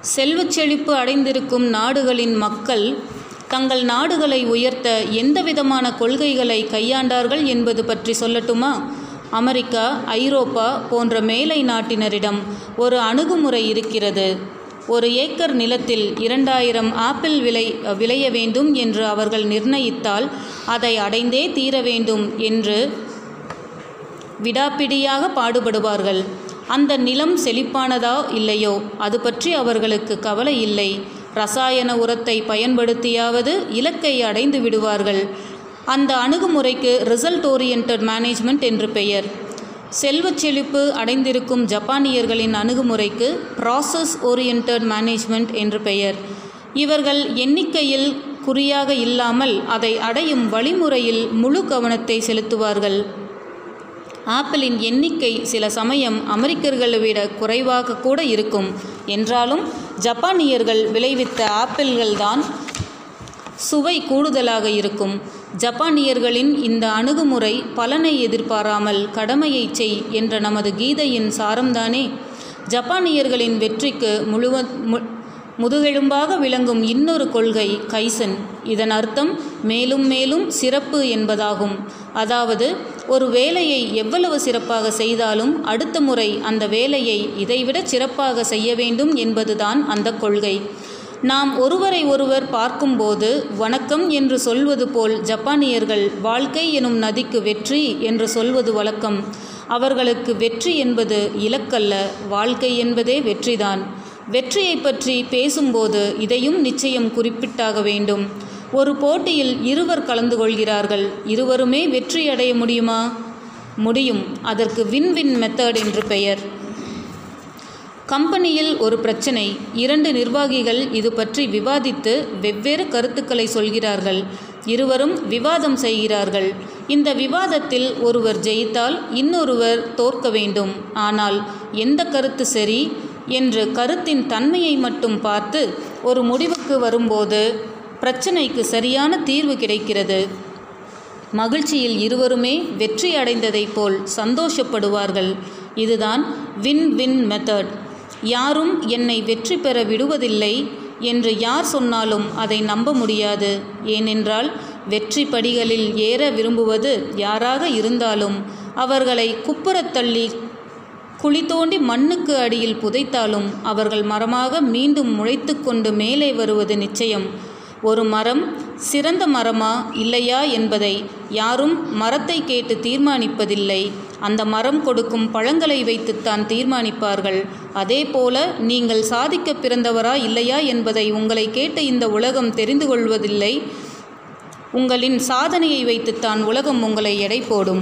செல்வச் செழிப்பு அடைந்திருக்கும் நாடுகளின் மக்கள் தங்கள் நாடுகளை உயர்த்த எந்தவிதமான கொள்கைகளை கையாண்டார்கள் என்பது பற்றி சொல்லட்டுமா? அமெரிக்கா ஐரோப்பா போன்ற மேலை நாட்டினரிடம் ஒரு அணுகுமுறை இருக்கிறது. ஒரு ஏக்கர் நிலத்தில் இரண்டாயிரம் ஆப்பிள் விளை விளைய வேண்டும் என்று அவர்கள் நிர்ணயித்தால் அதை அடைந்தே தீர வேண்டும் என்று விடாப்பிடியாக பாடுபடுவார்கள். அந்த நிலம் செழிப்பானதா இல்லையோ? அது பற்றி அவர்களுக்கு கவலை இல்லை. ரசாயன உரத்தை பயன்படுத்தியாவது இலக்கை அடைந்து விடுவார்கள். அந்த அணுகுமுறைக்கு ரிசல்ட் ஓரியன்ட் மேனேஜ்மெண்ட் என்று பெயர். செல்வச் செழிப்பு அடைந்திருக்கும் ஜப்பானியர்களின் அணுகுமுறைக்கு ப்ராசஸ் ஓரியன்ட் மேனேஜ்மெண்ட் என்று பெயர். இவர்கள் எண்ணிக்கையில் குறியாக இல்லாமல் அதை அடையும் வழிமுறையில் முழு கவனத்தை செலுத்துவார்கள். ஆப்பிளின் எண்ணிக்கை சில சமயம் அமெரிக்கர்களை விட குறைவாக கூட இருக்கும். என்றாலும் ஜப்பானியர்கள் விளைவித்த ஆப்பிள்கள்தான் சுவை கூடுதலாக இருக்கும். ஜப்பானியர்களின் இந்த அணுகுமுறை பலனை எதிர்பாராமல் கடமையை செய் என்ற நமது கீதையின் சாரம்தானே? ஜப்பானியர்களின் வெற்றிக்கு முழுவ முதுகெலும்பாக விளங்கும் இன்னொரு கொள்கை கைசன். இதன் அர்த்தம் மேலும் மேலும் சிறப்பு என்பதாகும். அதாவது ஒரு வேலையை எவ்வளவு சிறப்பாக செய்தாலும் அடுத்த முறை அந்த வேலையை இதைவிட சிறப்பாக செய்ய வேண்டும் என்பதுதான் அந்த கொள்கை. நாம் ஒருவரை ஒருவர் பார்க்கும்போது வணக்கம் என்று சொல்வது போல் ஜப்பானியர்கள் வாழ்க்கை எனும் நதிக்கு வெற்றி என்று சொல்வது வழக்கம். அவர்களுக்கு வெற்றி என்பது இலக்கல்ல வாழ்க்கை என்பதே வெற்றிதான். வெற்றியை பற்றி பேசும்போது இதையும் நிச்சயம் குறிப்பிட்டாக வேண்டும். ஒரு போட்டியில் இருவர் கலந்து கொள்கிறார்கள். இருவருமே வெற்றி அடைய முடியுமா? முடியும். அதற்கு வின் வின் மெத்தட் என்று பெயர். கம்பெனியில் ஒரு பிரச்சனை. இரண்டு நிர்வாகிகள் இது பற்றி விவாதித்து வெவ்வேறு கருத்துக்களை சொல்கிறார்கள். இருவரும் விவாதம் செய்கிறார்கள். இந்த விவாதத்தில் ஒருவர் ஜெயித்தால் இன்னொருவர் தோற்க வேண்டும். ஆனால் எந்த கருத்து சரி? என்று கருத்தின் தன்மையை மட்டும் பார்த்து ஒரு முடிவுக்கு வரும்போது பிரச்சனைக்கு சரியான தீர்வு கிடைக்கிறது. மகிழ்ச்சியில் இருவருமே வெற்றி அடைந்ததைப் போல் சந்தோஷப்படுவார்கள். இதுதான் வின் வின் மெத்தட் யாரும் என்னை வெற்றி பெற விடுவதில்லை என்று யார் சொன்னாலும் அதை நம்ப முடியாது. ஏனென்றால் வெற்றி படிகளில் ஏற விரும்புவது யாராக இருந்தாலும் அவர்களை குப்புறத் தள்ளி குழி தோண்டி மண்ணுக்கு அடியில் புதைத்தாலும் அவர்கள் மரமாக மீண்டும் முளைத்து கொண்டு மேலே வருவது நிச்சயம். ஒரு மரம் சிறந்த மரமா இல்லையா என்பதை யாரும் மரத்தை கேட்டு தீர்மானிப்பதில்லை. அந்த மரம் கொடுக்கும் பழங்களை வைத்துத்தான் தீர்மானிப்பார்கள். அதே போல நீங்கள் சாதிக்க பிறந்தவரா இல்லையா என்பதை உங்களை கேட்டு இந்த உலகம் தெரிந்து கொள்வதில்லை. உங்களின் சாதனையை வைத்துத்தான் உலகம் உங்களை எடை போடும்.